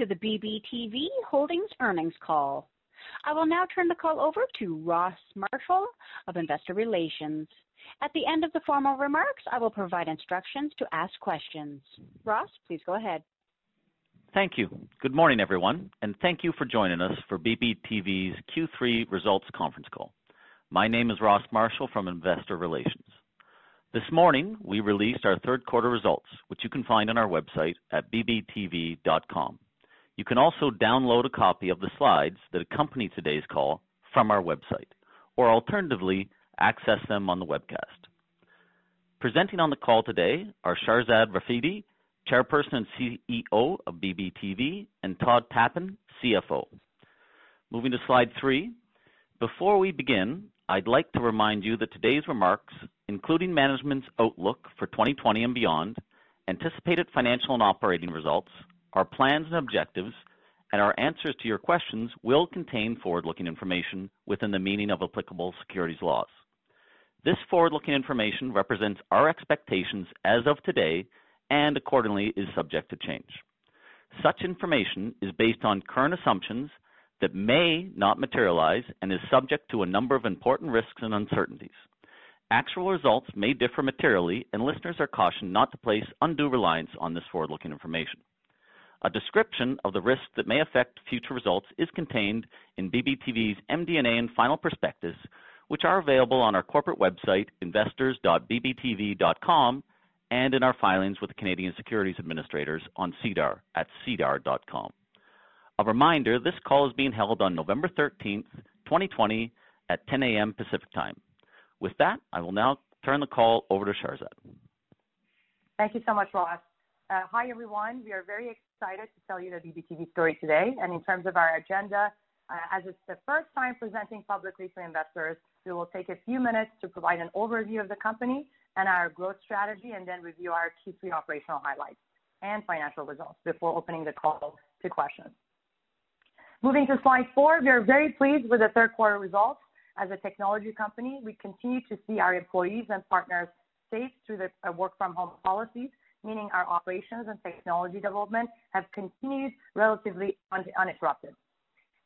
To the BBTV Holdings earnings call. I will now turn the call over to Ross Marshall of Investor Relations. At the end of the formal remarks, I will provide instructions to ask questions. Ross, please go ahead. Thank you. Good morning, everyone, and thank you for joining us for BBTV's Q3 results conference call. My name is Ross Marshall from Investor Relations. This morning, we released our third quarter results, which you can find on our website at bbtv.com. You can also download a copy of the slides that accompany today's call from our website, or alternatively, access them on the webcast. Presenting on the call today are Shahrzad Rafati, Chairperson and CEO of BBTV, and Todd Pappen, CFO. Moving to slide three. Before we begin, I'd like to remind you that today's remarks, including management's outlook for 2020 and beyond, anticipated financial and operating results, our plans and objectives, and our answers to your questions will contain forward-looking information within the meaning of applicable securities laws. This forward-looking information represents our expectations as of today and accordingly is subject to change. Such information is based on current assumptions that may not materialize and is subject to a number of important risks and uncertainties. Actual results may differ materially, and listeners are cautioned not to place undue reliance on this forward-looking information. A description of the risks that may affect future results is contained in BBTV's MD&A and final prospectus, which are available on our corporate website, investors.bbtv.com, and in our filings with the Canadian Securities Administrators on SEDAR at sedar.com. A reminder, this call is being held on November 13th, 2020 at 10 A.M. Pacific Time. With that, I will now turn the call over to Shahrzad. Thank you so much, Ross. Hi, everyone. We are very excited to tell you the BBTV story today. And in terms of our agenda, uh, as it's the first time presenting publicly for investors, we will take a few minutes to provide an overview of the company and our growth strategy, and then review our Q3 operational highlights and financial results before opening the call to questions. Moving to slide four, we are very pleased with the third quarter results. As a technology company, we continue to see our employees and partners safe through the work from home policies, meaning our operations and technology development have continued relatively uninterrupted.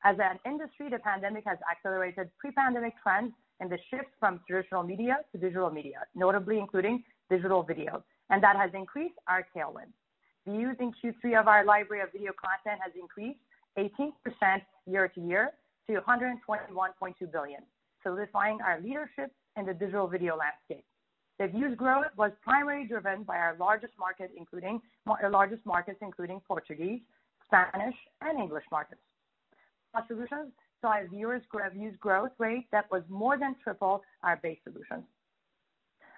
As an industry, the pandemic has accelerated pre-pandemic trends in the shift from traditional media to digital media, notably including digital video, and that has increased our tailwind. Views in Q3 of our library of video content has increased 18% year-to-year to 121.2 billion, solidifying our leadership in the digital video landscape. The views growth was primarily driven by our largest markets, including Portuguese, Spanish, and English markets. Plus Solutions saw a views growth rate that was more than triple our base solutions.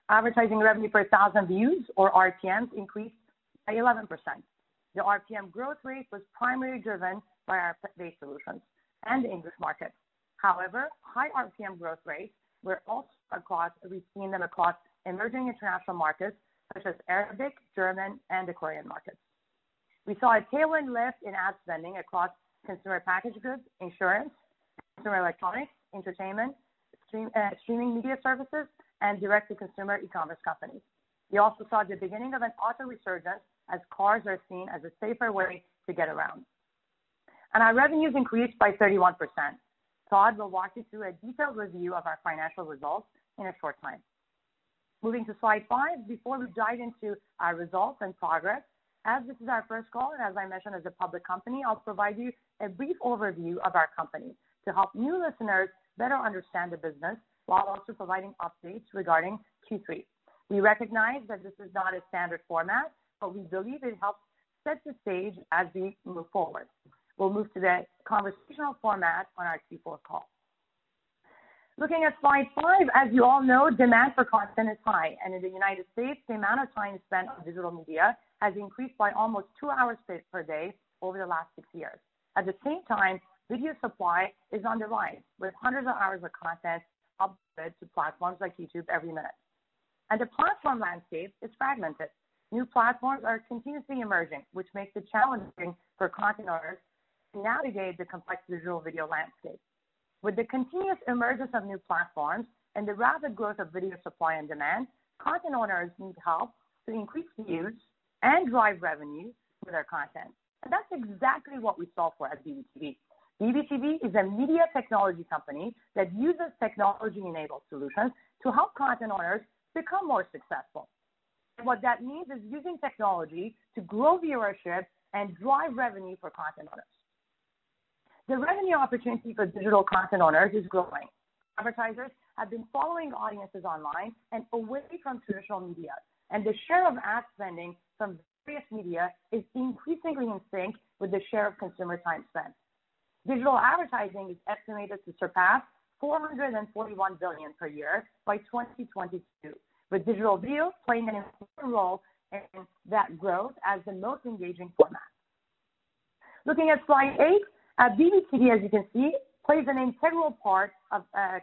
Advertising revenue per thousand views, or RPMs, increased by 11%. The RPM growth rate was primarily driven by our base solutions and the English market. However, high RPM growth rates were also across, we've seen them across emerging international markets such as Arabic, German, and the Korean markets. We saw a tailwind lift in ad spending across consumer packaged goods, insurance, consumer electronics, entertainment, uh, streaming media services, and direct-to-consumer e-commerce companies. We also saw the beginning of an auto resurgence as cars are seen as a safer way to get around. And our revenues increased by 31%. Todd will walk you through a detailed review of our financial results in a short time. Moving to slide five, before we dive into our results and progress, as this is our first call, and as I mentioned, as a public company, I'll provide you a brief overview of our company to help new listeners better understand the business while also providing updates regarding Q3. We recognize that this is not a standard format, but we believe it helps set the stage as we move forward. We'll move to the conversational format on our Q4 call. Looking at slide five, as you all know, demand for content is high, and in the United States, the amount of time spent on digital media has increased by almost two hours per day over the last six years. At the same time, video supply is on the rise, with hundreds of hours of content uploaded to platforms like YouTube every minute. And the platform landscape is fragmented. New platforms are continuously emerging, which makes it challenging for content owners to navigate the complex visual video landscape. With the continuous emergence of new platforms and the rapid growth of video supply and demand, content owners need help to increase views and drive revenue for their content. And that's exactly what we solve for at BBTV. BBTV is a media technology company that uses technology-enabled solutions to help content owners become more successful. And what that means is using technology to grow viewership and drive revenue for content owners. The revenue opportunity for digital content owners is growing. Advertisers have been following audiences online and away from traditional media, and the share of ad spending from various media is increasingly in sync with the share of consumer time spent. Digital advertising is estimated to surpass 441 billion per year by 2022, with digital video playing an important role in that growth as the most engaging format. Looking at slide eight, uh, BBTV, as you can see, plays an integral part of uh, uh,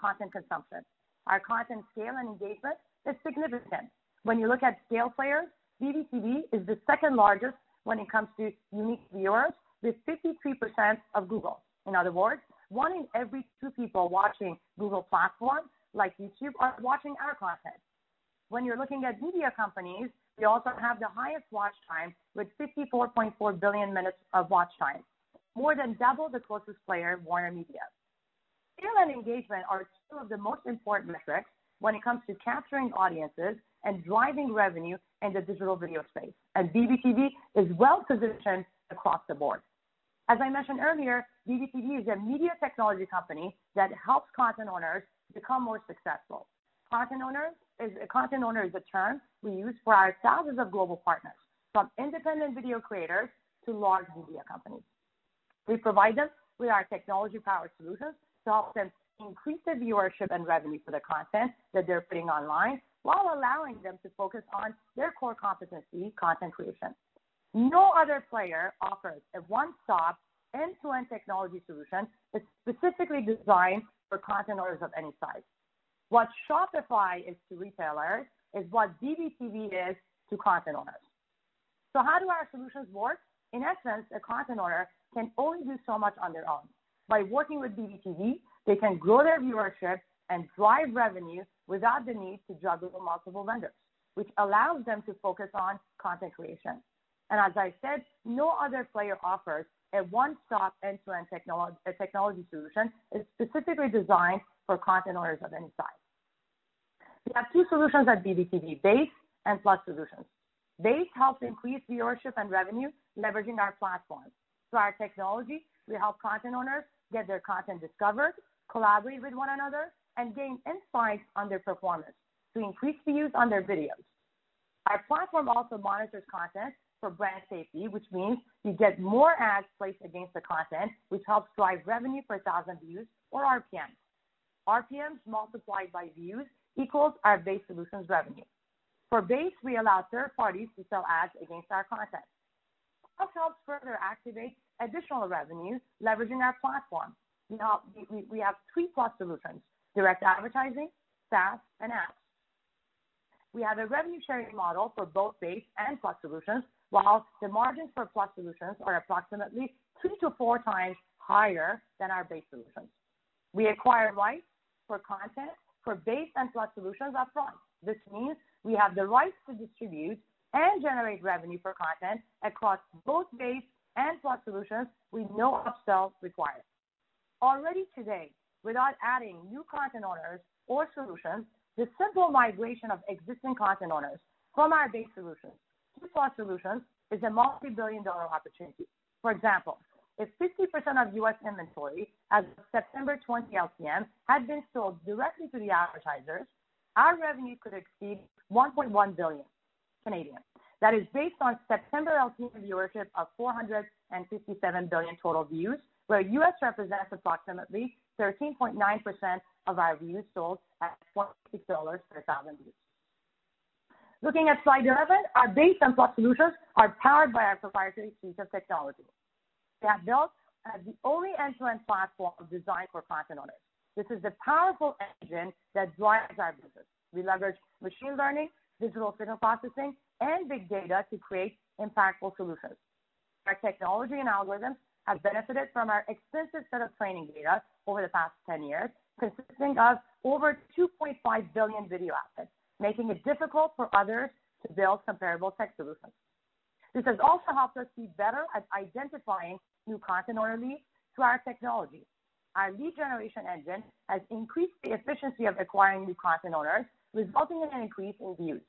content consumption. Our content scale and engagement is significant. When you look at scale players, BBTV is the second largest when it comes to unique viewers with 53% of Google. In other words, one in every two people watching Google platforms like YouTube are watching our content. When you're looking at media companies, we also have the highest watch time with 54.4 billion minutes of watch time, more than double the closest player, Warner Media. Scale and engagement are two of the most important metrics when it comes to capturing audiences and driving revenue in the digital video space. And BBTV is well positioned across the board. As I mentioned earlier, BBTV is a media technology company that helps content owners become more successful. Content owners is a content owner is a term we use for our thousands of global partners, from independent video creators to large media companies. We provide them with our technology-powered solutions to help them increase the viewership and revenue for the content that they're putting online, while allowing them to focus on their core competency, content creation. No other player offers a one-stop, end-to-end technology solution that's specifically designed for content owners of any size. What Shopify is to retailers is what BBTV is to content owners. So how do our solutions work? In essence, a content owner can only do so much on their own. By working with BBTV, they can grow their viewership and drive revenue without the need to juggle multiple vendors, which allows them to focus on content creation. And as I said, no other player offers a one-stop end-to-end technology, technology solution is specifically designed for content owners of any size. We have two solutions at BBTV, Base and Plus Solutions. Base helps increase viewership and revenue leveraging our platform. Through our technology, we help content owners get their content discovered, collaborate with one another, and gain insights on their performance to increase views on their videos. Our platform also monitors content for brand safety, which means you get more ads placed against the content, which helps drive revenue per thousand views or RPMs. RPMs multiplied by views equals our base solutions revenue. For base, we allow third parties to sell ads against our content. Plus helps further activate additional revenue leveraging our platform. We have, we, we have three plus solutions, direct advertising, SaaS, and apps. We have a revenue sharing model for both base and plus solutions while the margins for Plus solutions are approximately three to four times higher than our base solutions. We acquire rights for content for base and Plus solutions upfront. This means we have the rights to distribute and generate revenue for content across both base and Plus solutions with no upsell required. Already today, without adding new content owners or solutions, the simple migration of existing content owners from our base solutions to Plus solutions is a multi-billion dollar opportunity. For example, if 50% of U.S. inventory as of September 20 LTM had been sold directly to the advertisers, our revenue could exceed 1.1 billion Canadian. That is based on September LTM viewership of 457 billion total views, where U.S. represents approximately 13.9% of our views sold at $26 per thousand views. Looking at slide 11, our base and plus solutions are powered by our proprietary suite of technology. We have built as the only end-to-end platform designed for content owners. This is the powerful engine that drives our business. We leverage machine learning, digital signal processing, and big data to create impactful solutions. Our technology and algorithms have benefited from our extensive set of training data over the past 10 years, consisting of over 2.5 billion video assets, making it difficult for others to build comparable tech solutions. This has also helped us be better at identifying new content owner leads through our technology. Our lead generation engine has increased the efficiency of acquiring new content owners, resulting in an increase in views.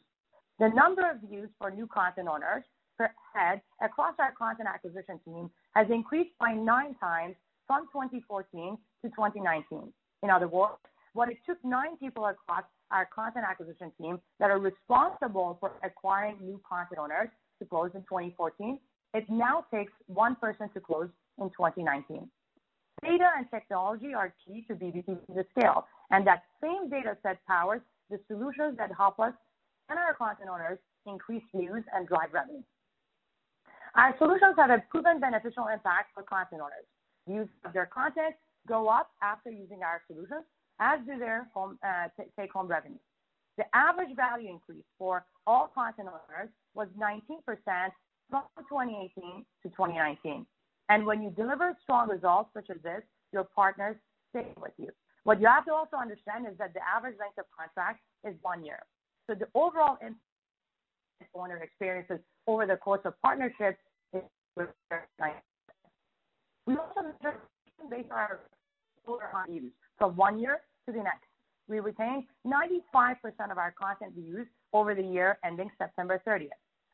The number of views for new content owners per head across our content acquisition team has increased by nine times from 2014 to 2019. In other words, what it took nine people across our content acquisition team that are responsible for acquiring new content owners to close in 2014, it now takes one person to close in 2019. Data and technology are key to BBTV's scale, and that same data set powers the solutions that help us and our content owners increase views and drive revenue. Our solutions have a proven beneficial impact for content owners. Views of their content go up after using our solutions, as do their home, uh, take-home revenue. The average value increase for all content owners was 19% from 2018 to 2019. And when you deliver strong results such as this, your partners stay with you. What you have to also understand is that the average length of contract is one year. So the overall impact owner experiences over the course of partnerships is. We also base our views from one year to the next. We retain 95% of our content views over the year ending September 30th.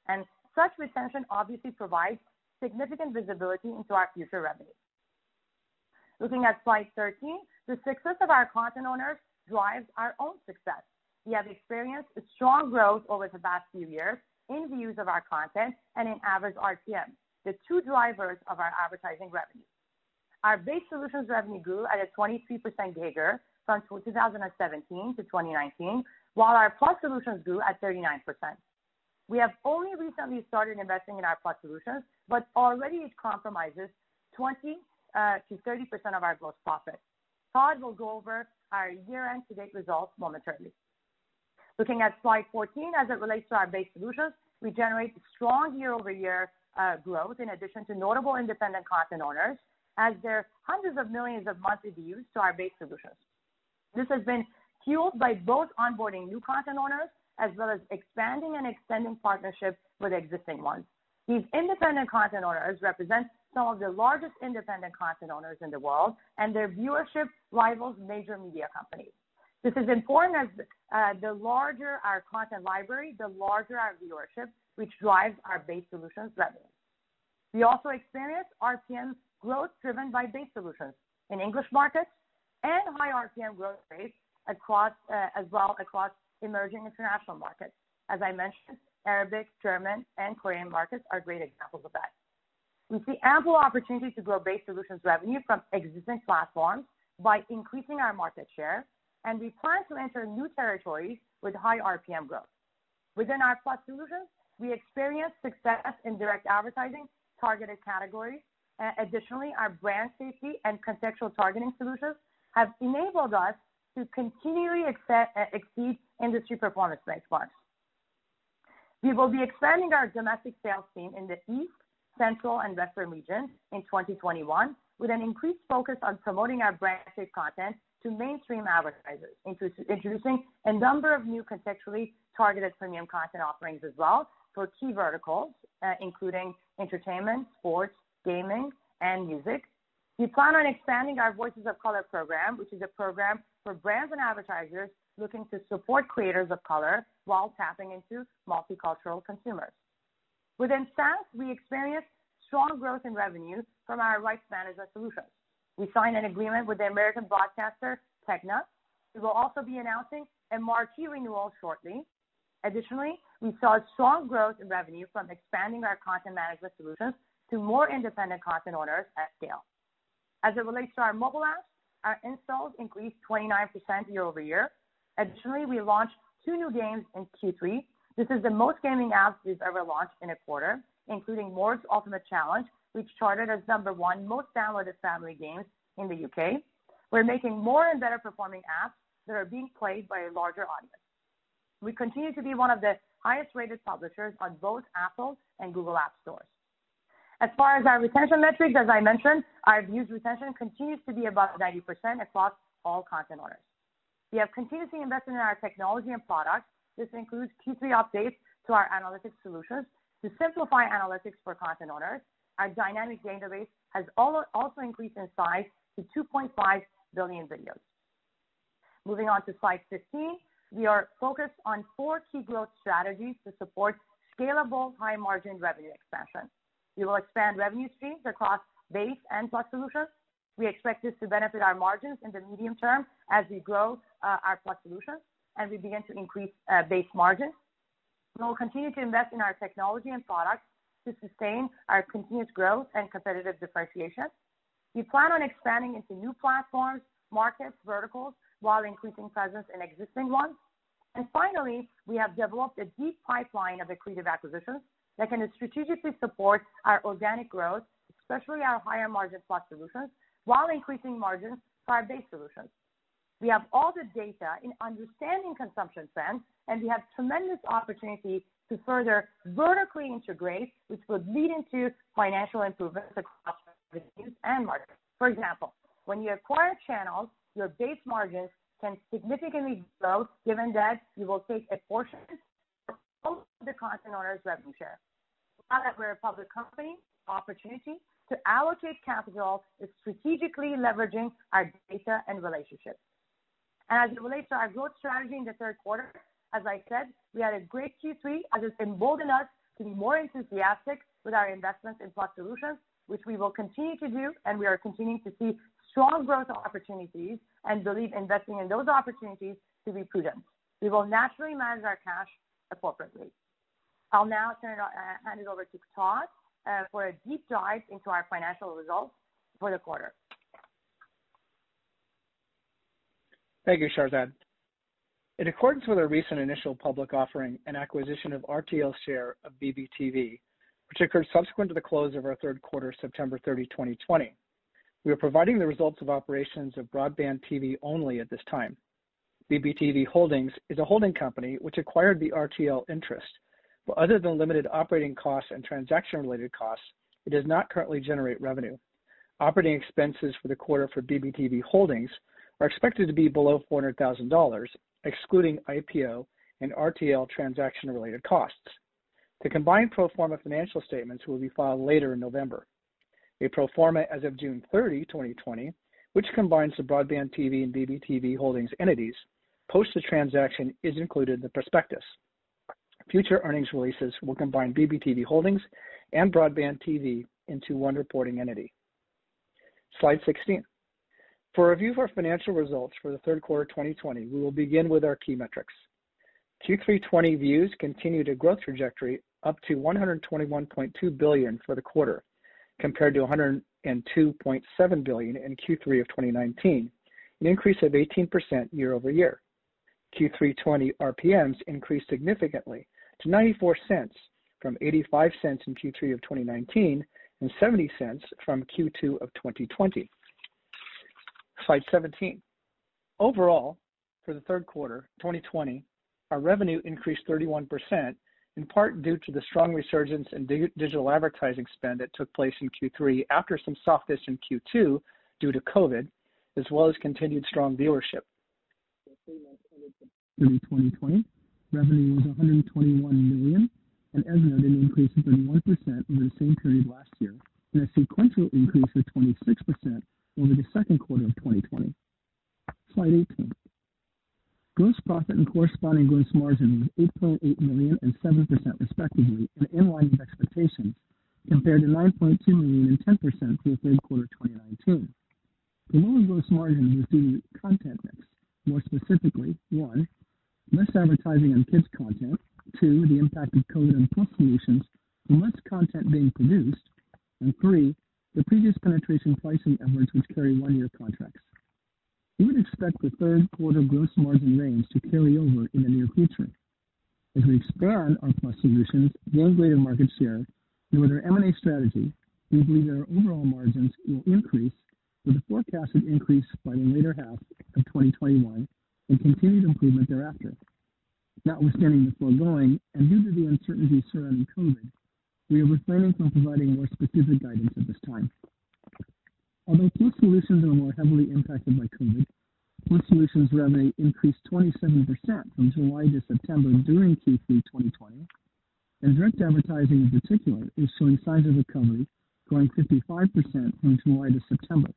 And such retention obviously provides significant visibility into our future revenue. Looking at slide 13, the success of our content owners drives our own success. We have experienced strong growth over the past few years in views of our content and in average RPM, the two drivers of our advertising revenue. Our base solutions revenue grew at a 23% CAGR from 2017 to 2019, while our plus solutions grew at 39%. We have only recently started investing in our plus solutions, but already it compromises 20 uh, to 30% of our gross profit. Todd will go over our year-end to date results momentarily. Looking at slide 14, as it relates to our base solutions, we generate strong year-over-year uh, growth in addition to notable independent content owners, as there are hundreds of millions of monthly views to our base solutions. This has been fueled by both onboarding new content owners as well as expanding and extending partnerships with existing ones. These independent content owners represent some of the largest independent content owners in the world, and their viewership rivals major media companies. This is important as uh, the larger our content library, the larger our viewership, which drives our base solutions revenue. We also experience RPM growth driven by base solutions in English markets and high RPM growth rates across, uh, as well across emerging international markets. As I mentioned, Arabic, German, and Korean markets are great examples of that. We see ample opportunity to grow base solutions revenue from existing platforms by increasing our market share, and we plan to enter new territories with high RPM growth. Within our Plus solutions, we experienced success in direct advertising targeted categories. Additionally, our brand safety and contextual targeting solutions have enabled us to continually uh, exceed industry performance benchmarks. We will be expanding our domestic sales team in the East, Central, and Western regions in 2021 with an increased focus on promoting our brand safe content to mainstream advertisers, introducing a number of new contextually targeted premium content offerings as well for key verticals, uh, including entertainment, sports, gaming, and music. We plan on expanding our Voices of Color program, which is a program for brands and advertisers looking to support creators of color while tapping into multicultural consumers. Within SaaS, we experienced strong growth in revenue from our rights management solutions. We signed an agreement with the American broadcaster Tegna. We will also be announcing a marquee renewal shortly. Additionally, we saw strong growth in revenue from expanding our content management solutions to more independent content owners at scale. As it relates to our mobile apps, our installs increased 29% year-over-year, Additionally, we launched two new games in Q3. This is the most gaming apps we've ever launched in a quarter, including Mord's Ultimate Challenge, which charted as number one most downloaded family games in the U.K. We're making more and better performing apps that are being played by a larger audience. We continue to be one of the highest-rated publishers on both Apple and Google App Stores. As far as our retention metrics, as I mentioned, our views retention continues to be above 90% across all content owners. We have continuously invested in our technology and products. This includes Q3 updates to our analytics solutions to simplify analytics for content owners. Our dynamic database has also increased in size to 2.5 billion videos. Moving on to slide 15. We are focused on four key growth strategies to support scalable high-margin revenue expansion. We will expand revenue streams across base and Plus solutions. We expect this to benefit our margins in the medium term as we grow uh, our Plus solutions and we begin to increase uh, base margins. We will continue to invest in our technology and products to sustain our continuous growth and competitive differentiation. We plan on expanding into new platforms, markets, verticals, while increasing presence in existing ones. And Finally, we have developed a deep pipeline of accretive acquisitions that can strategically support our organic growth, especially our higher-margin Plus solutions, while increasing margins for our base solutions. We have all the data in understanding consumption trends, and we have tremendous opportunity to further vertically integrate, which would lead into financial improvements across revenues and margins. For example, when you acquire channels, your base margins can significantly grow, given that you will take a portion of the content owner's revenue share. Now that we're a public company, opportunity to allocate capital is strategically leveraging our data and relationships. And as it relates to our growth strategy in the third quarter, as I said, we had a great Q3 as it's emboldened us to be more enthusiastic with our investments in Plus solutions, which we will continue to do, and we are continuing to see strong growth opportunities and believe investing in those opportunities to be prudent. We will naturally manage our cash appropriately. I'll now uh, hand it over to Todd uh, for a deep dive into our financial results for the quarter. Thank you, Shahrzad. In accordance with our recent initial public offering and acquisition of RTL's share of BBTV, which occurred subsequent to the close of our third quarter, September 30, 2020, we are providing the results of operations of broadband TV only at this time. BBTV Holdings is a holding company which acquired the RTL interest, but other than limited operating costs and transaction-related costs, it does not currently generate revenue. Operating expenses for the quarter for BBTV Holdings are expected to be below $400,000, excluding IPO and RTL transaction-related costs. The combined pro forma financial statements will be filed later in November. A pro forma as of June 30, 2020, which combines the BroadbandTV and BBTV Holdings entities, post the transaction is included in the prospectus. Future earnings releases will combine BBTV Holdings and BroadbandTV into one reporting entity. Slide 16. For a review of our financial results for the third quarter 2020, we will begin with our key metrics. Q3 20 views continued a growth trajectory up to 121.2 billion for the quarter, compared to 102.7 billion in Q3 of 2019, an increase of 18% year-over-year. Q3 20 RPMs increased significantly to 94 cents from 85 cents in Q3 of 2019 and 70 cents from Q2 of 2020. Slide 17. Overall, for the third quarter 2020, our revenue increased 31%, in part due to the strong resurgence in digital advertising spend that took place in Q3 after some softness in Q2 due to COVID, as well as continued strong viewership. In 2020, revenue was 121 million, and as noted, an increase of 31% over the same period last year, and a sequential increase of 26% over the second quarter of 2020. Slide 18. Gross profit and corresponding gross margin was 8.8 million and 7% respectively, and in line with expectations, compared to 9.2 million and 10% for the third quarter 2019. The lower gross margin was due to content mix. More specifically, one, less advertising on kids content. Two, the impact of COVID on Plus solutions less content being produced. and Three, the previous penetration pricing efforts which carry one-year contracts. We would expect the third quarter gross margin range to carry over in the near future. As we expand our Plus solutions, gain greater market share, and with our M&A strategy, we believe that our overall margins will increase with a forecasted increase by the later half of 2021 and continued improvement thereafter. Notwithstanding the foregoing, and due to the uncertainty surrounding COVID, we are refraining from providing more specific guidance at this time. Although Plus Solutions are more heavily impacted by COVID, Plus Solutions revenue increased 27% from July to September during Q3 2020, and direct advertising in particular is showing signs of recovery, growing 55% from July to September.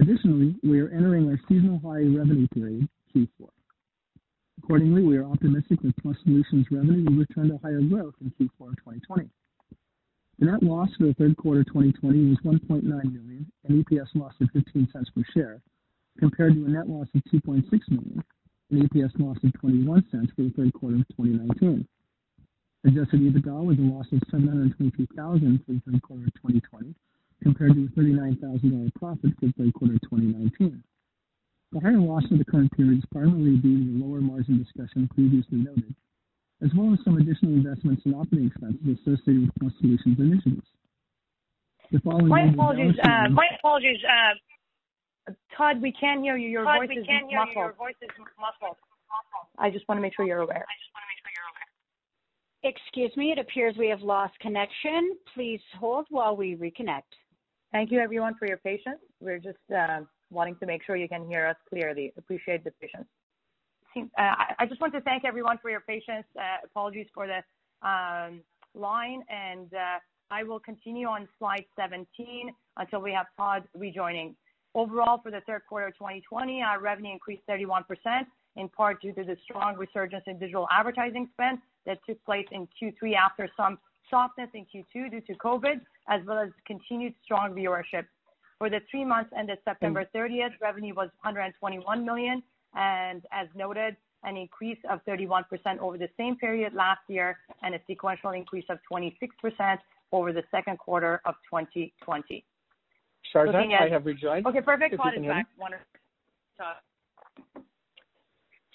Additionally, we are entering our seasonal high revenue period, Q4. Accordingly, we are optimistic that Plus Solutions revenue will return to higher growth in Q4 2020. The net loss for the third quarter 2020 was 1.9 million, an EPS loss of $0.15 per share, compared to a net loss of 2.6 million, an EPS loss of $0.21 for the third quarter of 2019. Adjusted EBITDA was a loss of 722,000 for the third quarter of 2020, compared to a $39,000 profit for the third quarter of 2019. The higher loss for the current period is primarily due to the lower margin discussion previously noted, as well as some additional investments in operating expenses associated with Plus Solutions initiatives. The following- My apologies. Uh, uh, Todd, we can't hear you. Your voice is muffled. I just want to make sure you're aware. Excuse me, it appears we have lost connection. Please hold while we reconnect. Thank you everyone for your patience. We're just uh, wanting to make sure you can hear us clearly. Appreciate the patience. Uh, I just want to thank everyone for your patience. Uh, apologies for the um, line, and uh, I will continue on slide 17 until we have Todd rejoining. Overall, for the third quarter of 2020, our revenue increased 31%, in part due to the strong resurgence in digital advertising spend that took place in Q3 after some softness in Q2 due to COVID, as well as continued strong viewership. For the three months ended September mm. 30th, revenue was 121 million, and as noted, an increase of 31% over the same period last year, and a sequential increase of 26% over the second quarter of 2020. Shahrzad, I have rejoined. Okay, perfect. Todd is back. Wonderful.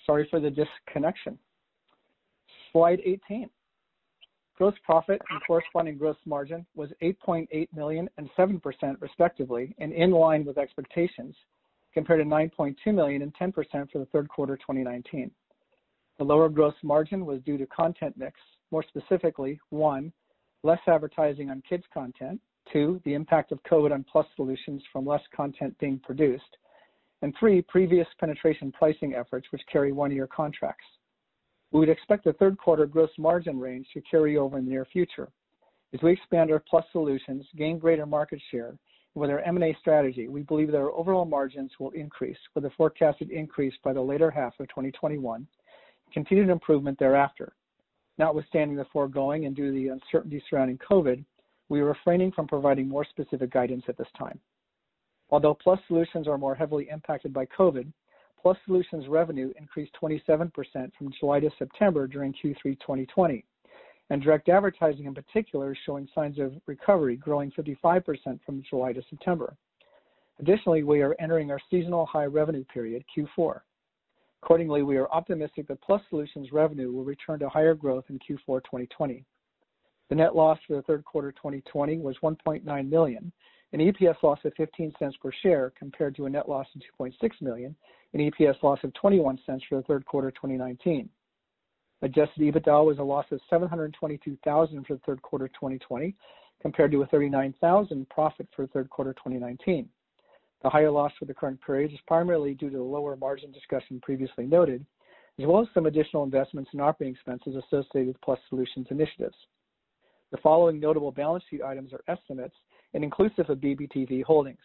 Sorry for the disconnection. Slide 18. Gross profit and corresponding gross margin was $8.8 million and 7% respectively, and in line with expectations, compared to $9.2 million and 10% for the third quarter 2019. The lower gross margin was due to content mix, more specifically, one, less advertising on kids content, two, the impact of COVID on Plus Solutions from less content being produced, and three, previous penetration pricing efforts which carry one-year contracts. We would expect the third quarter gross margin range to carry over in the near future. As we expand our Plus Solutions, gain greater market share, and with our M&A strategy, we believe that our overall margins will increase with a forecasted increase by the later half of 2021, continued improvement thereafter. Notwithstanding the foregoing and due to the uncertainty surrounding COVID, we are refraining from providing more specific guidance at this time. Although Plus Solutions are more heavily impacted by COVID, Plus Solutions revenue increased 27% from July to September during Q3 2020, and direct advertising in particular is showing signs of recovery, growing 55% from July to September. Additionally, we are entering our seasonal high revenue period, Q4. Accordingly, we are optimistic that Plus Solutions revenue will return to higher growth in Q4 2020. The net loss for the third quarter 2020 was 1.9 million, an EPS loss of $0.15 per share compared to a net loss of $2.6 million, an EPS loss of $0.21 for the third quarter 2019. Adjusted EBITDA was a loss of $722,000 for the third quarter 2020 compared to a $39,000 profit for the third quarter 2019. The higher loss for the current period is primarily due to the lower margin discussion previously noted, as well as some additional investments in operating expenses associated with Plus Solutions initiatives. The following notable balance sheet items are estimates and inclusive of BBTV Holdings.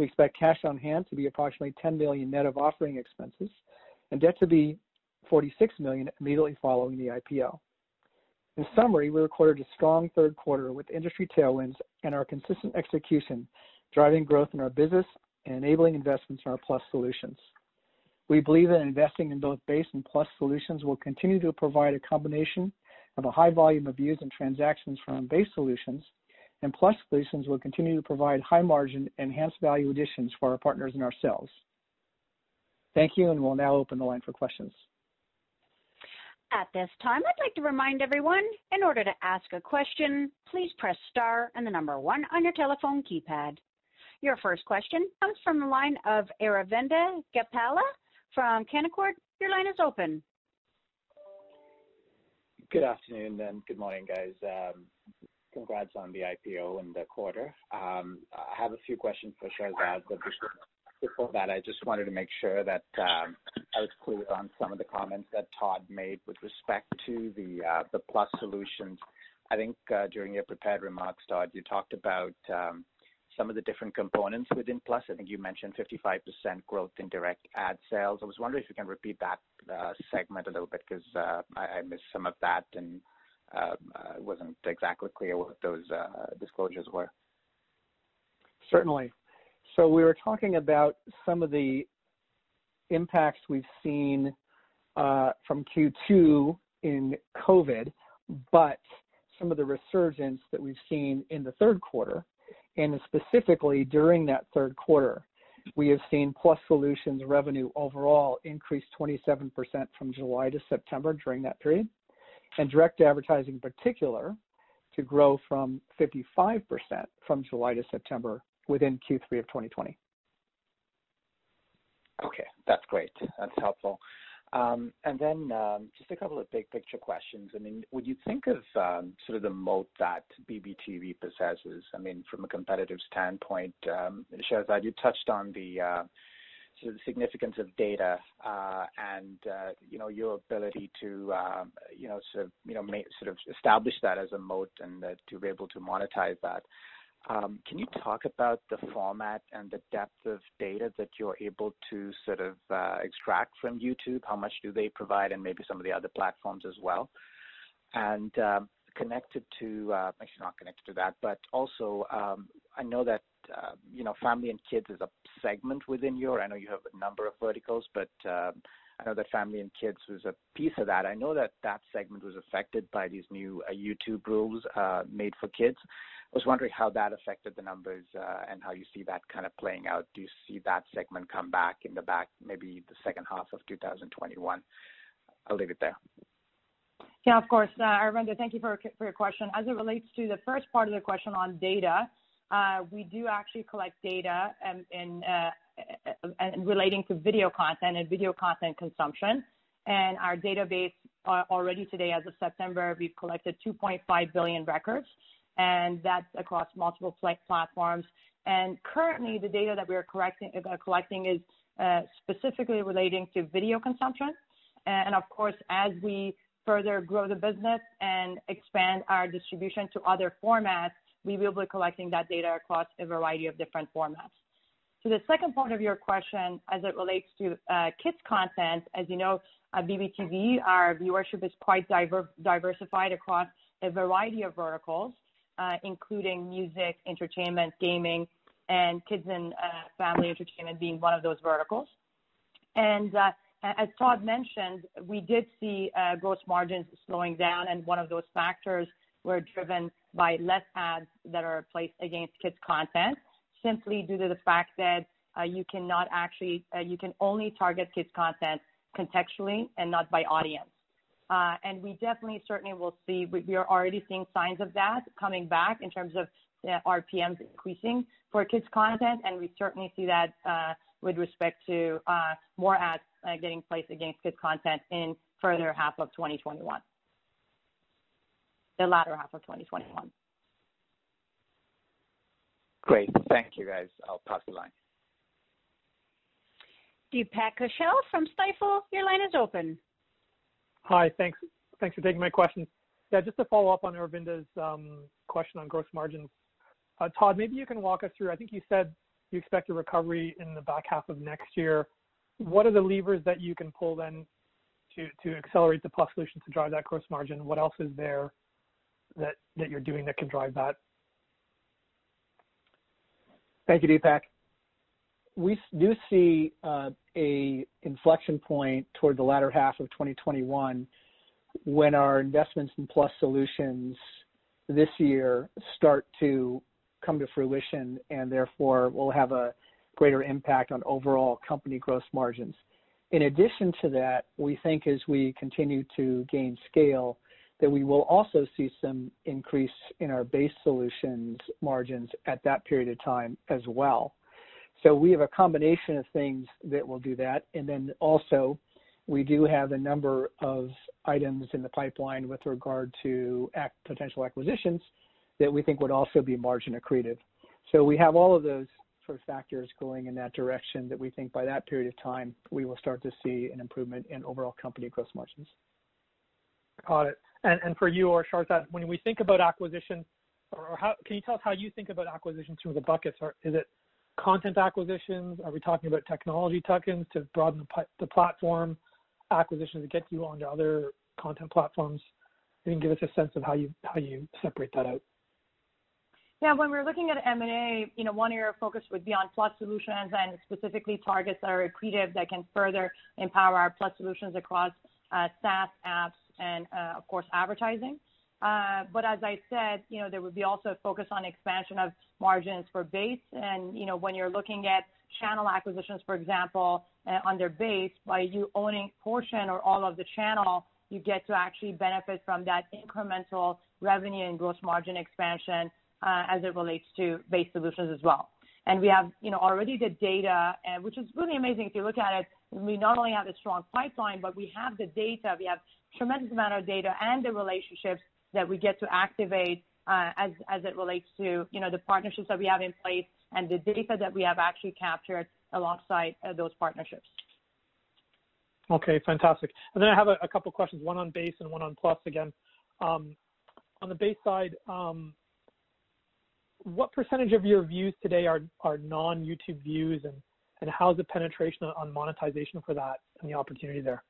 We expect cash on hand to be approximately 10 million net of offering expenses and debt to be 46 million immediately following the IPO. In summary, we recorded a strong third quarter with industry tailwinds and our consistent execution driving growth in our business and enabling investments in our Plus Solutions. We believe that investing in both Base and Plus Solutions will continue to provide a combination of a high volume of views and transactions from Base Solutions, and Plus Solutions will continue to provide high margin, enhanced value additions for our partners and ourselves. Thank you, and we'll now open the line for questions. At this time, I'd like to remind everyone, in order to ask a question, please press star and the number one on your telephone keypad. Your first question comes from the line of Aravinda Galappatthige from Canaccord. Your line is open. Good afternoon and good morning, guys. Um, Congrats on the IPO and the quarter. Um, I have a few questions for Shahrzad, but before that, I just wanted to make sure that um, I was clear on some of the comments that Todd made with respect to the uh, Plus solutions. I think uh, during your prepared remarks, Todd, you talked about um, some of the different components within Plus. I think you mentioned 55% growth in direct ad sales. I was wondering if you can repeat that uh, segment a little bit because I missed some of that and Um, uh, wasn't exactly clear what those uh, disclosures were. Certainly. So we were talking about some of the impacts we've seen uh, from Q2 in COVID, but some of the resurgence that we've seen in the third quarter, and specifically during that third quarter, we have seen Plus Solutions revenue overall increase 27% from July to September during that period, and direct advertising in particular to grow from 55% from July to September within Q3 of 2020. Okay. That's great. That's helpful. Um, and then um, just a couple of big picture questions. I mean, would you think of sort of the moat that BBTV possesses, I mean, from a competitive standpoint? Shahrzad, you touched on the sort of significance of data, uh, and uh, you know your ability to um, you know sort of you know sort of establish that as a moat and to be able to monetize that. Um, can you talk about the format and the depth of data that you're able to sort of uh, extract from YouTube? How much do they provide, and maybe some of the other platforms as well? And um, connected to, actually not connected to that, but also, um, I know that Um, family and kids is a segment within your, I know you have a number of verticals, but um, I know that family and kids was a piece of that. I know that that segment was affected by these new uh, YouTube rules uh, made for kids. I was wondering how that affected the numbers, uh, and how you see that kind of playing out. Do you see that segment come back in the back, maybe the second half of 2021? I'll leave it there. Yeah, of course. Aravinda, thank you for your question. As it relates to the first part of the question on data, Uh, we do actually collect data and in uh and relating to video content and video content consumption. And our database uh, already today, as of September, we've collected 2.5 billion records, and that's across multiple platforms. And currently, the data that we are uh, collecting is specifically relating to video consumption. And of course, as we further grow the business and expand our distribution to other formats, we will be collecting that data across a variety of different formats. To the second part of your question, as it relates to uh, kids content, as you know, at BBTV, our viewership is quite diversified across a variety of verticals, uh, including music, entertainment, gaming, and kids and uh, family entertainment being one of those verticals. And uh, as Todd mentioned, we did see gross margins slowing down, and one of those factors were driven by less ads that are placed against kids content, simply due to the fact that uh, you cannot actually, uh, you can only target kids content contextually and not by audience. Uh, and we definitely certainly will see, we are already seeing signs of that coming back in terms of RPMs increasing for kids content, and we certainly see that with respect to more ads getting placed against kids content in further half of 2021. The latter half of 2021. Great. Thank you, guys. I'll pass the line. Deepak Kaushal from Stifel, your line is open. Hi. Thanks Thanks for taking my question. Yeah, just to follow up on Aravinda's um, question on gross margins. Uh, Todd, maybe you can walk us through, I think you said you expect a recovery in the back half of next year. What are the levers that you can pull then to to accelerate the Plus solution to drive that gross margin? What else is there that that you're doing that can drive that? Thank you, Deepak. We do see uh, a inflection point toward the latter half of 2021 when our investments in Plus Solutions this year start to come to fruition, and therefore will have a greater impact on overall company gross margins. In addition to that, we think as we continue to gain scale, that we will also see some increase in our base solutions margins at that period of time as well. So we have a combination of things that will do that. And then also, we do have a number of items in the pipeline with regard to potential acquisitions that we think would also be margin accretive. So we have all of those sort of factors going in that direction that we think by that period of time, we will start to see an improvement in overall company gross margins. Got it. And and for you or Shahrzad, when we think about acquisition, or or how can you tell us how you think about acquisitions through the buckets? Or is it content acquisitions? Are we talking about technology tuck-ins to broaden the the platform, acquisitions to get you onto other content platforms? You can give us a sense of how you how you separate that out. Yeah, when we're looking at M&A, you know, one area of focus would be on Plus solutions and specifically targets that are accretive, that can further empower our Plus solutions across uh, SaaS, apps, and, uh, of course, advertising. Uh, but as I said, you know, there would be also a focus on expansion of margins for base. And, you know, when you're looking at channel acquisitions, for example, uh, on their base, by you owning portion or all of the channel, you get to actually benefit from that incremental revenue and gross margin expansion, as it relates to base solutions as well. And we have, you know, already the data, which is really amazing. If you look at it, we not only have a strong pipeline, but we have the data. We have tremendous amount of data and the relationships that we get to activate, uh, as as it relates to, you know, the partnerships that we have in place and the data that we have actually captured alongside uh, those partnerships. Okay, fantastic. And then I have a couple questions, one on base and one on Plus again. Um, on the base side, um, what percentage of your views today are are non-YouTube views, and, and how's the penetration on monetization for that and the opportunity there?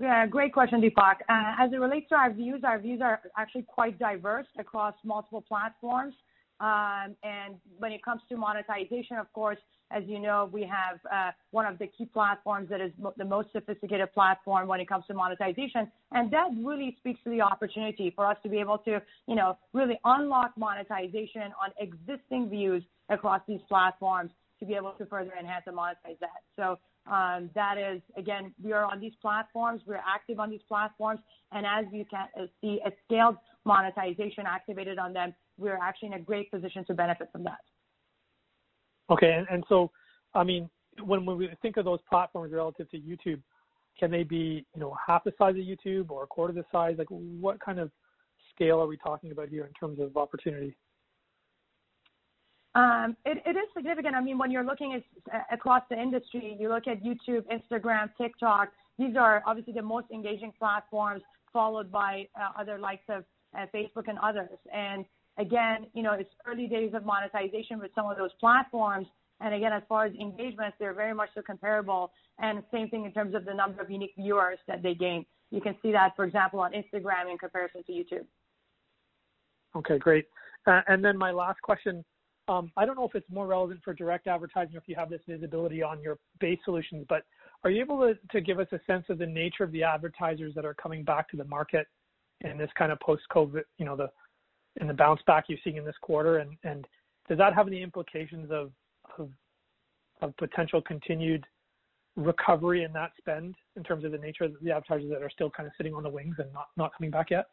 Yeah, great question, Deepak. Uh, as it relates to our views, our views are actually quite diverse across multiple platforms. Um, and when it comes to monetization, of course, as you know, we have uh, one of the key platforms that is the most sophisticated platform when it comes to monetization. And that really speaks to the opportunity for us to be able to, you know, really unlock monetization on existing views across these platforms to be able to further enhance and monetize that. So, that is, again, we are on these platforms, we're active on these platforms, and as you can uh, see, a scaled monetization activated on them, we're actually in a great position to benefit from that. Okay. And so, I mean, when, when we think of those platforms relative to YouTube, can they be, you know, half the size of YouTube or a quarter the size? Like, what kind of scale are we talking about here in terms of opportunity? Um, it is significant. I mean, when you're looking across the industry, you look at YouTube, Instagram, TikTok, these are obviously the most engaging platforms, followed by uh, other likes of uh, Facebook and others. And again, you know, it's early days of monetization with some of those platforms. And again, as far as engagements, they're very much so comparable, and same thing in terms of the number of unique viewers that they gain. You can see that, for example, on Instagram in comparison to YouTube. Okay, great. Uh, and then my last question, Um, I don't know if it's more relevant for direct advertising or if you have this visibility on your base solutions, but are you able to to give us a sense of the nature of the advertisers that are coming back to the market in this kind of post-COVID, you know, the in the bounce back you're seeing in this quarter? And and does that have any implications of of of potential continued recovery in that spend in terms of the nature of the advertisers that are still kind of sitting on the wings and not, not coming back yet?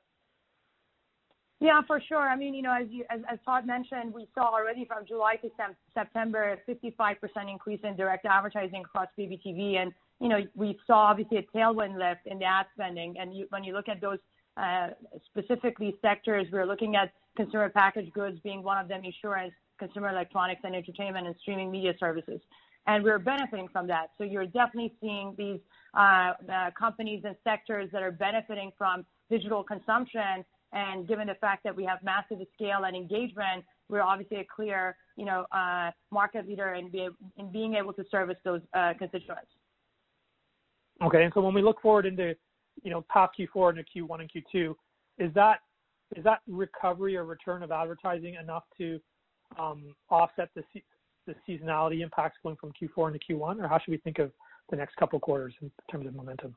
Yeah, for sure. I mean, you know, as you as Todd mentioned, we saw already from July to September, a 55% increase in direct advertising across BBTV. And, you know, we saw obviously a tailwind lift in the ad spending. And you, when you look at those, uh, specifically sectors, we're looking at consumer packaged goods being one of them, insurance, consumer electronics and entertainment, and streaming media services. And we're benefiting from that. So you're definitely seeing these uh, uh, companies and sectors that are benefiting from digital consumption. And given the fact that we have massive scale and engagement, we're obviously a clear, you know, uh, market leader in being able to service those constituents. Okay. And so when we look forward into, you know, past Q4 into Q1 and Q2, is that, is that recovery or return of advertising enough to um, offset the the seasonality impacts going from Q4 into Q1? Or how should we think of the next couple quarters in terms of momentum?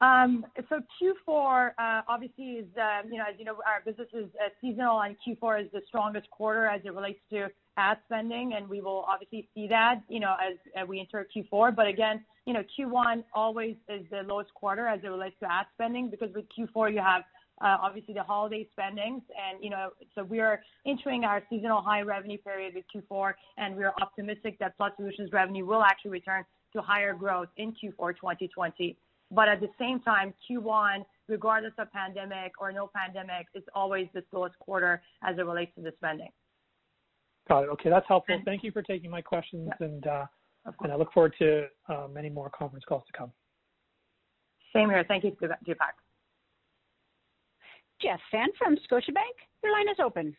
Um, so Q4 uh, obviously is, uh, you know, as you know, our business is uh, seasonal, and Q4 is the strongest quarter as it relates to ad spending, and we will obviously see that, you know, as, as we enter Q4. But again, you know, Q1 always is the lowest quarter as it relates to ad spending because with Q4 you have uh, obviously the holiday spendings, and you know, so we are entering our seasonal high revenue period with Q4, and we are optimistic that Plus Solutions revenue will actually return to higher growth in Q4 2020. But at the same time, Q1, regardless of pandemic or no pandemic, is always the slowest quarter as it relates to the spending. Got it. Okay, that's helpful. Thank you for taking my questions, and uh, and I look forward to uh, many more conference calls to come. Same here. Thank you, Deepak. Jeff Fan from Scotiabank, your line is open.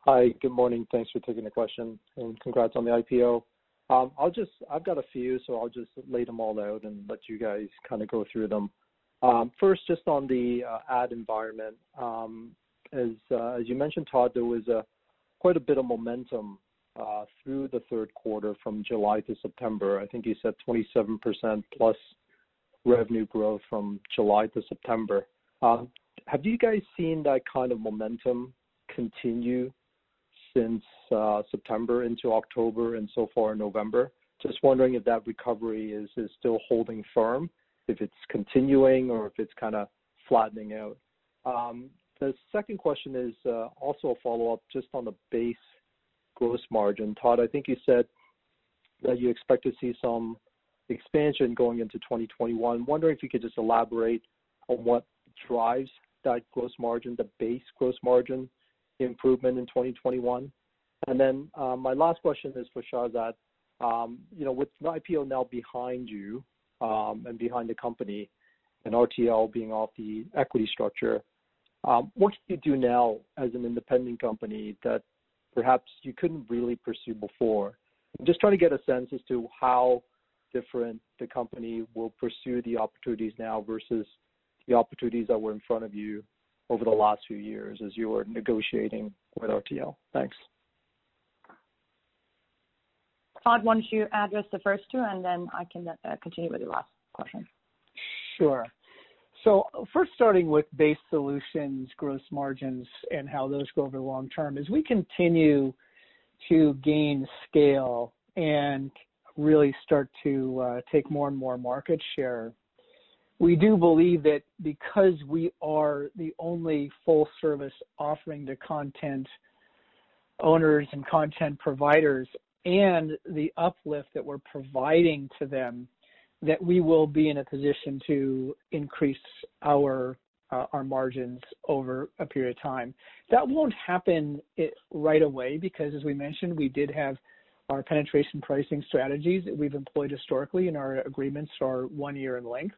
Hi, good morning. Thanks for taking the question, and congrats on the IPO. Um, I'll just, I've got a few, so I'll just lay them all out and let you guys kind of go through them. Um, first, just on the uh, ad environment, um, as uh, as you mentioned, Todd, there was a quite a bit of momentum uh, through the third quarter from July to September. I think you said 27% plus revenue growth from July to September. Um, have you guys seen that kind of momentum continue since uh, September into October and so far in November. Just wondering if that recovery is still holding firm, if it's continuing or if it's kind of flattening out. Um, the second question is uh, also a follow-up just on the base gross margin. Todd, I think you said that you expect to see some expansion going into 2021. Wondering if you could just elaborate on what drives that gross margin, the base gross margin improvement in 2021? And then uh, my last question is for Shahrzad. Um, you know, with the IPO now behind you um, and behind the company, and RTL being off the equity structure, um, what can you do now as an independent company that perhaps you couldn't really pursue before? I'm just trying to get a sense as to how different the company will pursue the opportunities now versus the opportunities that were in front of you over the last few years as you were negotiating with RTL? Thanks. Todd, why don't you address the first two, and then I can uh, continue with the last question. Sure. So first starting with base solutions, gross margins, and how those go over the long term. As we continue to gain scale and really start to uh, take more and more market share, we do believe that because we are the only full service offering to content owners and content providers and the uplift that we're providing to them that we will be in a position to increase our uh, our margins over a period of time. That won't happen it, right away because, as we mentioned, we did have our penetration pricing strategies that we've employed historically, and our agreements are one year in length.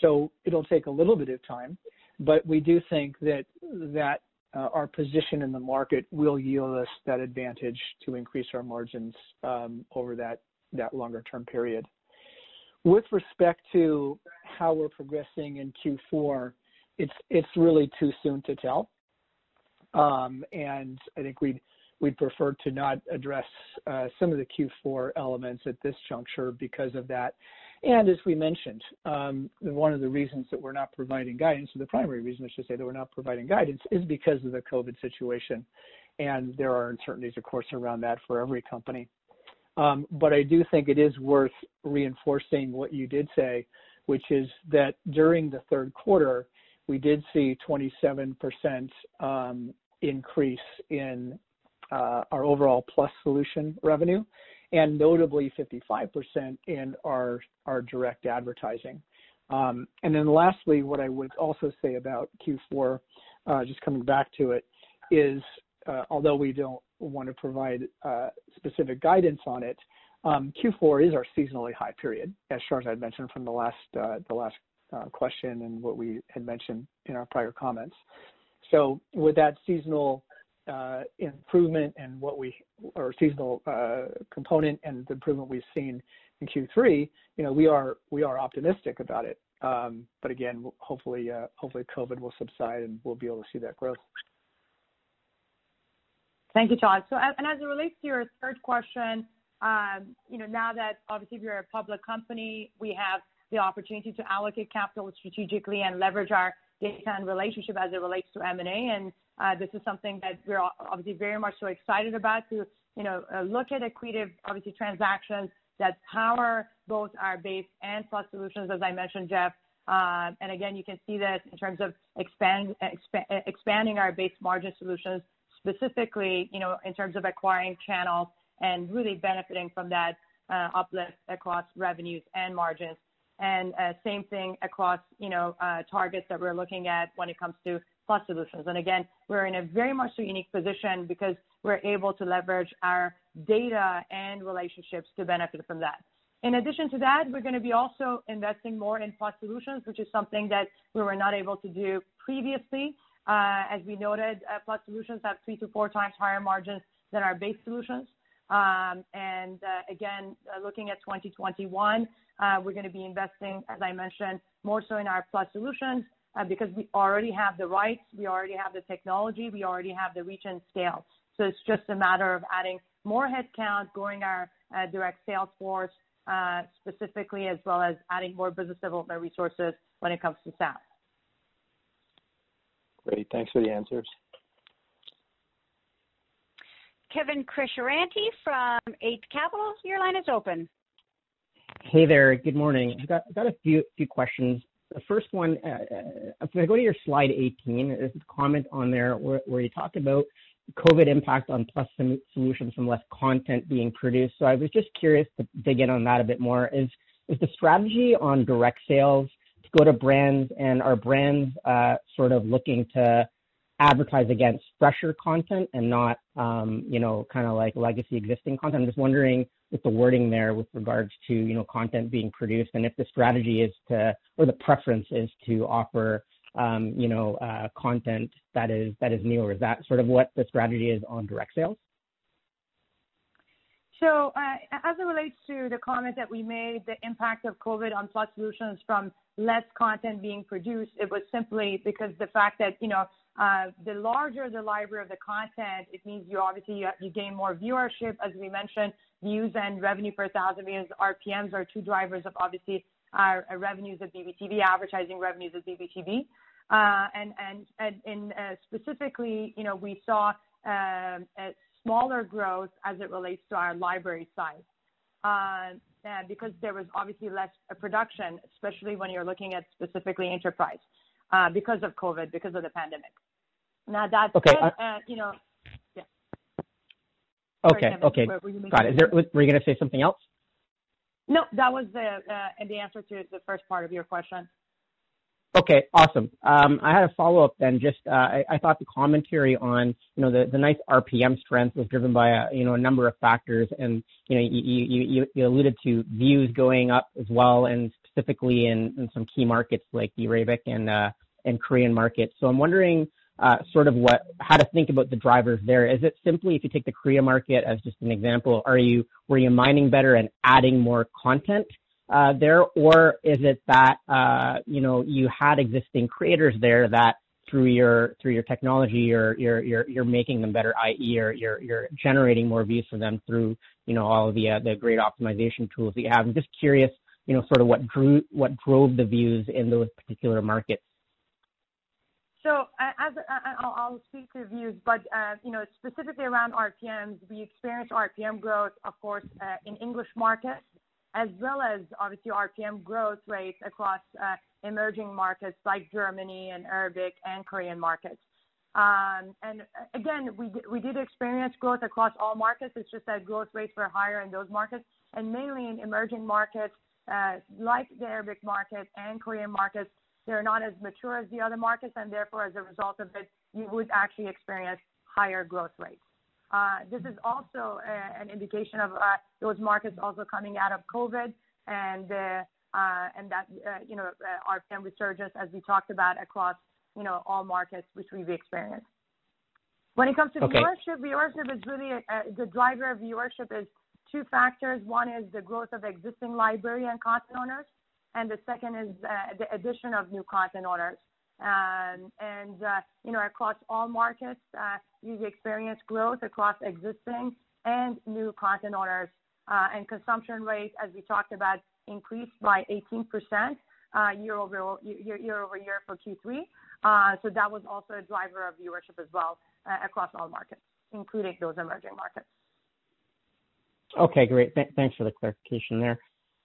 So it'll take a little bit of time, but we do think that that uh, our position in the market will yield us that advantage to increase our margins um, over that that longer term period. With respect to how we're progressing in Q4, it's it's really too soon to tell, um, and I think we'd we'd prefer to not address uh, some of the Q4 elements at this juncture because of that. And as we mentioned, um, one of the reasons that we're not providing guidance, or the primary reason I should say that we're not providing guidance, is because of the COVID situation. And there are uncertainties, of course, around that for every company. Um, but I do think it is worth reinforcing what you did say, which is that during the third quarter, we did see 27% um, increase in uh, our overall Plus solution revenue and notably 55% in our, our direct advertising. Um, and then lastly, what I would also say about Q4, uh, just coming back to it, is uh, although we don't want to provide uh, specific guidance on it, um, Q4 is our seasonally high period, as Shahrzad mentioned from the last uh, the last uh, question and what we had mentioned in our prior comments. So with that seasonal uh, improvement and what we or seasonal uh, component and the improvement we've seen in Q3, you know, we are we are optimistic about it. Um, but again, hopefully, uh, hopefully COVID will subside and we'll be able to see that growth. Thank you, Todd. So, and as it relates to your third question, um, you know, now that obviously we're a public company, we have the opportunity to allocate capital strategically and leverage our data and relationship as it relates to M&A. And uh, this is something that we're obviously very much so excited about to, you know, uh, look at accretive, obviously, transactions that power both our base and plus solutions, as I mentioned, Jeff. Uh, and again, you can see this in terms of expand, exp- expanding our base margin solutions, specifically, you know, in terms of acquiring channels and really benefiting from that uh, uplift across revenues and margins. And uh, same thing across, you know, uh, targets that we're looking at when it comes to plus solutions. And again, we're in a very much so unique position because we're able to leverage our data and relationships to benefit from that. In addition to that, we're going to be also investing more in plus solutions, which is something that we were not able to do previously. Uh, as we noted, uh, plus solutions have three to four times higher margins than our base solutions. Um, and uh, again, uh, looking at 2021, uh, we're going to be investing, as I mentioned, more so in our plus solutions uh, because we already have the rights, we already have the technology, we already have the reach and scale. So it's just a matter of adding more headcount, growing our uh, direct sales force uh, specifically, as well as adding more business development resources when it comes to SaaS. Great. Thanks for the answers. Kevin Krishnaratne from Eight Capital, your line is open. Hey there. Good morning. I've got, I've got a few few questions. The first one, uh, uh if I go to your slide 18, there's a comment on there where, where you talk about COVID impact on Plus solutions from less content being produced. So I was just curious to dig in on that a bit more. Is is the strategy on direct sales to go to brands and are brands uh, sort of looking to advertise against fresher content and not, um, you know, kind of like legacy existing content? I'm just wondering with the wording there with regards to, you know, content being produced and if the strategy is to, or the preference is to offer, um, you know, uh, content that is, that is new, or is that sort of what the strategy is on direct sales? So, uh, as it relates to the comment that we made, the impact of COVID on Plus Solutions from less content being produced, it was simply because the fact that, you know, uh, the larger the library of the content, it means you obviously you, you gain more viewership. As we mentioned, views and revenue per thousand views, RPMs are two drivers of obviously our, our revenues at BBTV, advertising revenues at BBTV. Uh, and, and, and in uh, specifically, you know, we saw um, a smaller growth as it relates to our library size. Uh, because there was obviously less production, especially when you're looking at specifically enterprise, uh, because of COVID, because of the pandemic. Now that okay, said, uh, you know, yeah. Okay, Sorry, okay, got it. There, were you going to say something else? No, that was the uh, the answer to the first part of your question. Okay, awesome. Um, I had a follow-up then. Just uh, I, I, thought the commentary on you know the, the nice RPM strength was driven by a you know a number of factors, and you know you you, you alluded to views going up as well, and specifically in, in some key markets like the Arabic and uh, and Korean markets. So I'm wondering uh, sort of what how to think about the drivers there. Is it simply if you take the Korea market as just an example, are you were you mining better and adding more content? uh, there, or is it that uh, you know you had existing creators there that through your through your technology you're you're you're, you're making them better, i.e. you're, you're you're generating more views for them through you know all of the uh, the great optimization tools that you have. I'm just curious, you know, sort of what drew what drove the views in those particular markets. So as I'll, speak to views, but uh, you know specifically around RPMs, we experienced RPM growth, of course, uh, in English markets as well as obviously RPM growth rates across uh, emerging markets like Germany and Arabic and Korean markets. Um, and again, we, we did experience growth across all markets. It's just that growth rates were higher in those markets and mainly in emerging markets uh, like the Arabic market and Korean markets. They're not as mature as the other markets, and therefore, as a result of it, you would actually experience higher growth rates. Uh, this is also uh, an indication of uh, those markets also coming out of COVID and and that you know RPM resurgence as we talked about across you know all markets which we've experienced. When it comes to okay. viewership, viewership is really a, a, the driver of viewership is two factors. One is the growth of existing library and content owners, and the second is uh, the addition of new content owners. Um, and uh, you know, across all markets, uh, we've experienced growth across existing and new content owners. Uh, and consumption rate, as we talked about, increased by 18% year-over-year year over year for Q3. so That was also a driver of viewership as well across all markets, including those emerging markets. Okay, great. Thanks for the clarification there.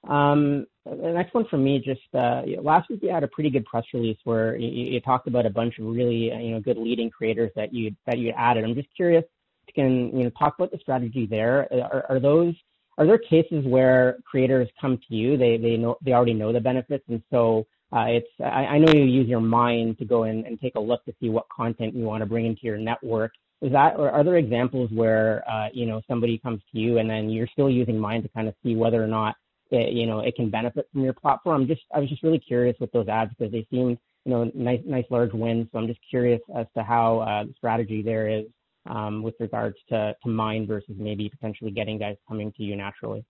The next one from me, just last week you had a pretty good press release where you talked about a bunch of really uh you know good leading creators that you added. I'm just curious if you can you know talk about the strategy there. Are are those are there cases where creators come to you, they they know they already know the benefits, and so uh it's I know you use your mind to go in and take a look to see what content you want to bring into your network. Is that or are there examples where uh you know somebody comes to you and then you're still using Mind to kind of see whether or not it can benefit from your platform? Just I was just really curious with those ads because they seemed you know nice nice large wins. So I'm just curious as to how uh, the strategy there is um, with regards to to Mind versus maybe potentially getting guys coming to you naturally.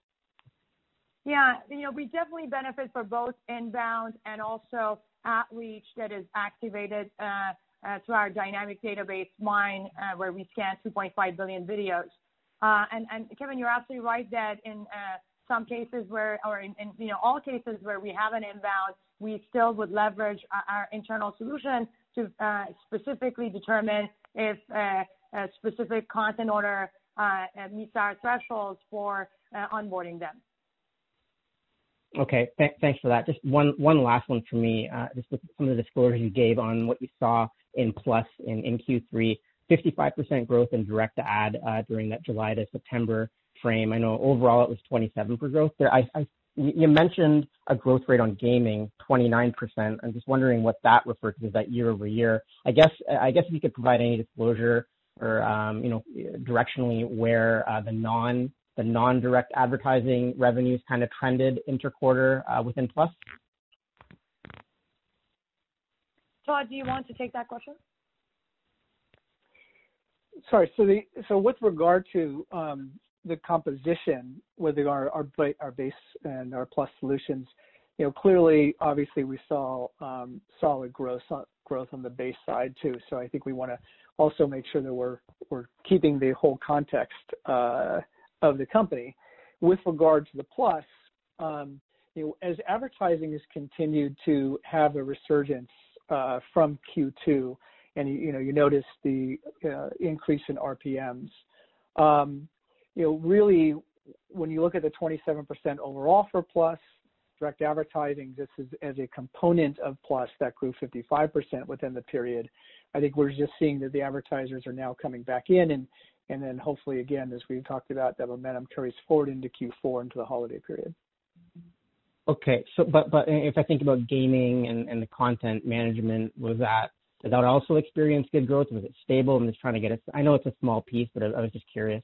Yeah. you know We definitely benefit for both inbound and also outreach that is activated uh, uh, through our dynamic database, Mind, where we scan 2.5 billion videos. And Kevin, you're absolutely right that in some cases where, or in in, you know, all cases where we have an inbound, we still would leverage our internal solution to uh, specifically determine if uh, a specific content owner uh, meets our thresholds for onboarding them. Okay. Thanks for that. Just one one last one for me. Just with some of the disclosures you gave on what you saw in Plus in Q3, 55% growth in direct to ad during that July to September frame. I know overall it was 27 for growth there. You mentioned a growth rate on gaming, 29%. I'm just wondering what that refers to. Is that year-over-year? I guess if you could provide any disclosure or um, directionally where uh, the non-direct advertising revenues kind of trended inter-quarter uh, within Plus. Todd, do you want to take that question? Sorry. So, with regard to um, the composition with our our base and our Plus solutions, you know, clearly, obviously we saw um, solid growth on the base side too. So I think we want to also make sure that we're we're keeping the whole context uh, of the company. With regard to the Plus, um, you know, as advertising has continued to have a resurgence uh, from Q2, and you you know you notice the uh, increase in RPMs. Um, You know, really, when you look at the 27% overall for Plus, direct advertising, just as a component of Plus, that grew 55% within the period. I think we're just seeing that the advertisers are now coming back in, and and then hopefully, again, as we've talked about, that momentum carries forward into Q4 into the holiday period. Okay. So but but if I think about gaming and and the content management, was that did that also experience good growth? Was it stable? And just trying to get us? I know it's a small piece, but I was just curious.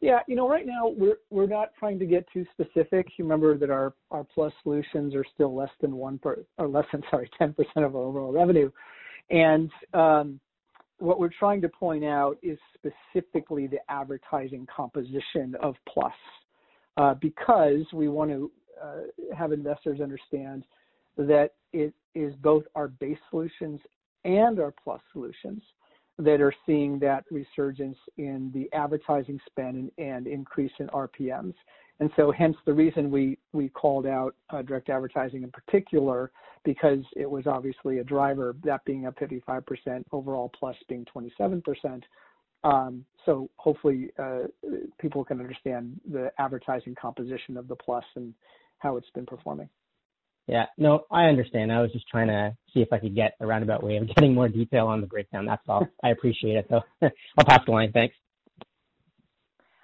Yeah. You know, right now, we're we're not trying to get too specific. You remember that our our Plus solutions are still less than one per or less than sorry 10% of our overall revenue. And um, what we're trying to point out is specifically the advertising composition of Plus, because we want to have investors understand that it is both our base solutions and our Plus solutions that are seeing that resurgence in the advertising spend and increase in RPMs. And so hence the reason we we called out direct advertising in particular, because it was obviously a driver, that being up 55%, overall Plus being 27%. Um, so hopefully, people can understand the advertising composition of the Plus and how it's been performing. Yeah. No, I understand. I was just trying to see if I could get a roundabout way of getting more detail on the breakdown. That's all. I appreciate it, though. I'll pass the line. Thanks.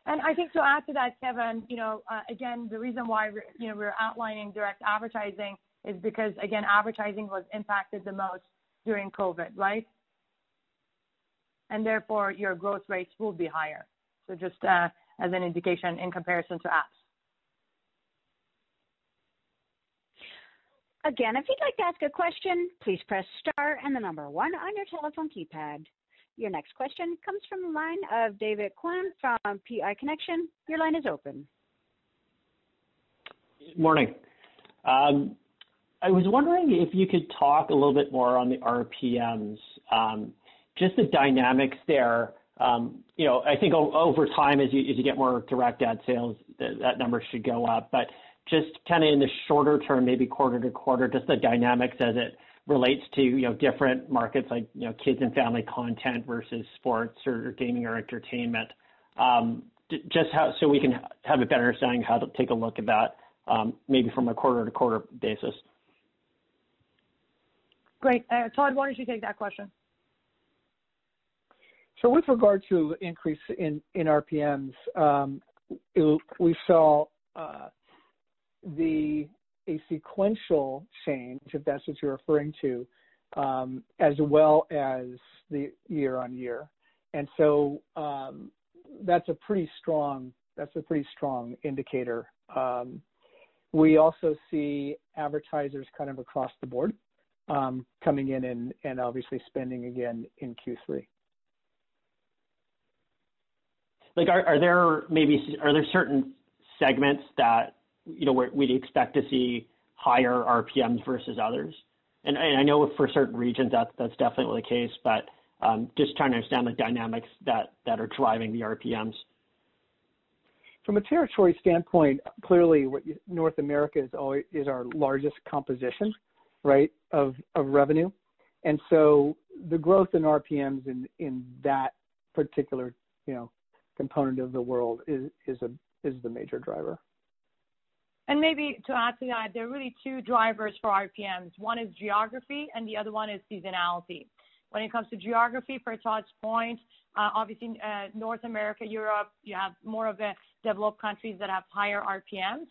And I think to add to that, Kevin, you know, uh, again, the reason why we're outlining direct advertising is because, again, advertising was impacted the most during COVID, right? And therefore, your growth rates will be higher. So just uh, as an indication in comparison to apps. Again, if you'd like to ask a question, please press star and the number one on your telephone keypad. Your next question comes from the line of David Kwan from PI Connection. Your line is open. Morning. Um, I was wondering if you could talk a little bit more on the RPMs, um, just the dynamics there. Um, you know, I think over time, as you get more direct ad sales, that number should go up. Just kind of in the shorter term, maybe quarter to quarter, just the dynamics as it relates to, you know, different markets like, you know, kids and family content versus sports or gaming or entertainment. Um, just how so we can have a better understanding how to take a look at that, um, maybe from a quarter-to-quarter basis. Great. Uh, Todd, why don't you take that question? So with regard to increase in RPMs, um, we saw uh, a sequential change, if that's what you're referring to, um, as well as the year-on-year. And so um, that's a pretty strong indicator. Um, we also see advertisers kind of across the board um, coming in and and obviously spending again in Q3. Like, are there maybe are there certain segments that, you know, we'd expect to see higher RPMs versus others? And I know for certain regions that's definitely the case, but um, just trying to understand the dynamics that are driving the RPMs. From a territory standpoint, clearly North America is our largest composition, right, of revenue. And so the growth in RPMs in that particular, you know, component of the world is the major driver. And maybe to add to that, there are really two drivers for RPMs. One is geography, and the other one is seasonality. When it comes to geography, per Todd's point, uh, obviously, uh, North America, Europe, you have more of the developed countries that have higher RPMs.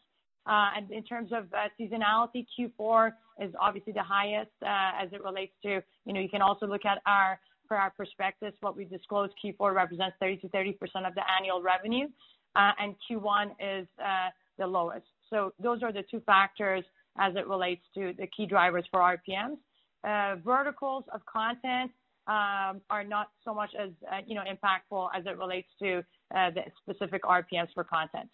Uh, and in terms of uh, seasonality, Q4 is obviously the highest, as it relates to, you know, you can also look at our, per our prospectus, what we disclose, Q4 represents 30 to 30% of the annual revenue, and Q1 is the lowest. So those are the two factors as it relates to the key drivers for RPMs. Uh, Verticals of content um, are not so much as, you know, impactful as it relates to uh, the specific RPMs for content.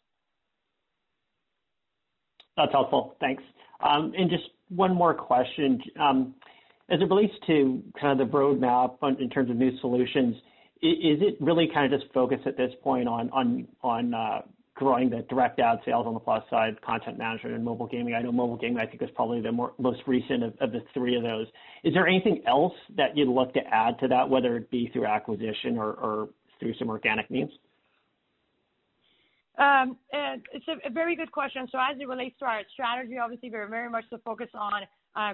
That's helpful. Thanks. Um, and just one more question. Um, As it relates to kind of the roadmap in terms of new solutions, is it really kind of just focused at this point on on on growing the direct ad sales on the plus side, content management and mobile gaming? I know mobile gaming, I think, is probably the most recent of the three of those. Is there anything else that you'd look to add to that, whether it be through acquisition or through some organic means? Um, it's a very good question. So as it relates to our strategy, obviously we're very much focused on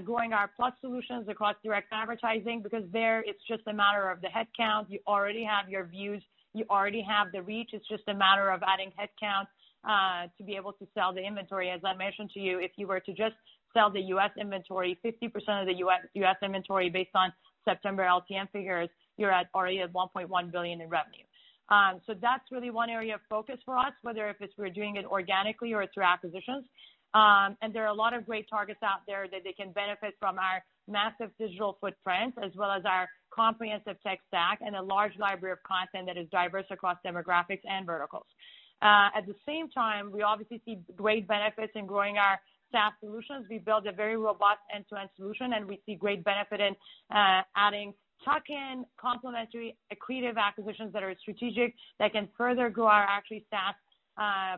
growing our plus solutions across direct advertising because there it's just a matter of the headcount. You already have your views, you already have the reach. It's just a matter of adding headcount to be able to sell the inventory. As I mentioned to you, if you were to just sell the U.S. inventory, 50% of the U.S. US inventory based on September LTM figures, you're at already at 1.1 billion in revenue. Um, so that's really one area of focus for us, whether if it's we're doing it organically or through acquisitions. Um, and there are a lot of great targets out there that they can benefit from our massive digital footprint as well as our comprehensive tech stack and a large library of content that is diverse across demographics and verticals. Uh, At the same time, we obviously see great benefits in growing our SaaS solutions. We build a very robust end-to-end solution, and we see great benefit in uh, adding tuck-in complementary accretive acquisitions that are strategic that can further grow our actually SaaS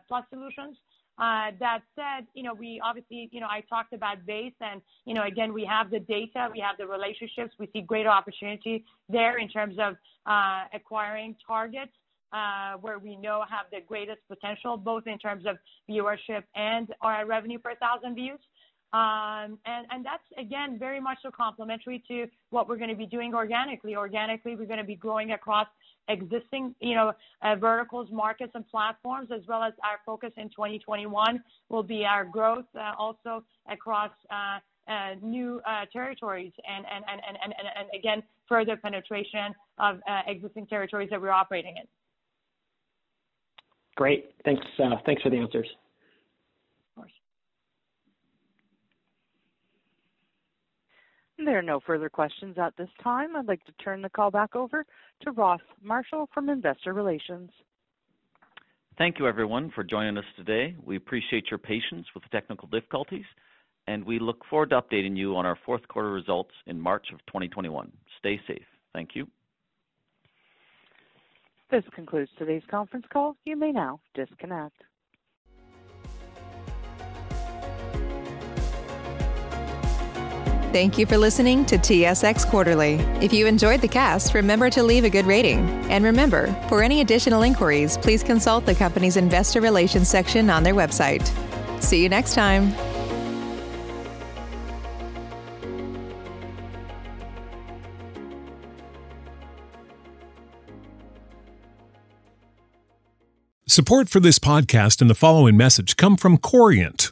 plus solutions. That said, you know, we obviously, you know, I talked about Base and, you know, again, we have the data, we have the relationships. We see greater opportunity there in terms of uh, acquiring targets uh, where we know have the greatest potential, both in terms of viewership and our revenue per thousand views. Um, and, and that's again, very much so complementary to what we're gonna be doing organically. Organically, we're gonna be growing across existing, you know, uh, verticals, markets and platforms, as well as our focus in 2021 will be our growth uh, also across uh, new territories and and and and and again, further penetration of existing territories that we're operating in. Great. Thanks. Thanks for the answers. Of course. There are no further questions at this time. I'd like to turn the call back over to Ross Marshall from Investor Relations. Thank you everyone for joining us today. We appreciate your patience with the technical difficulties, and we look forward to updating you on our fourth quarter results in March of 2021. Stay safe. Thank you. This concludes today's conference call. You may now disconnect. Thank you for listening to TSX Quarterly. If you enjoyed the cast, remember to leave a good rating. And remember, for any additional inquiries, please consult the company's investor relations section on their website. See you next time. Support for this podcast and the following message come from Corient.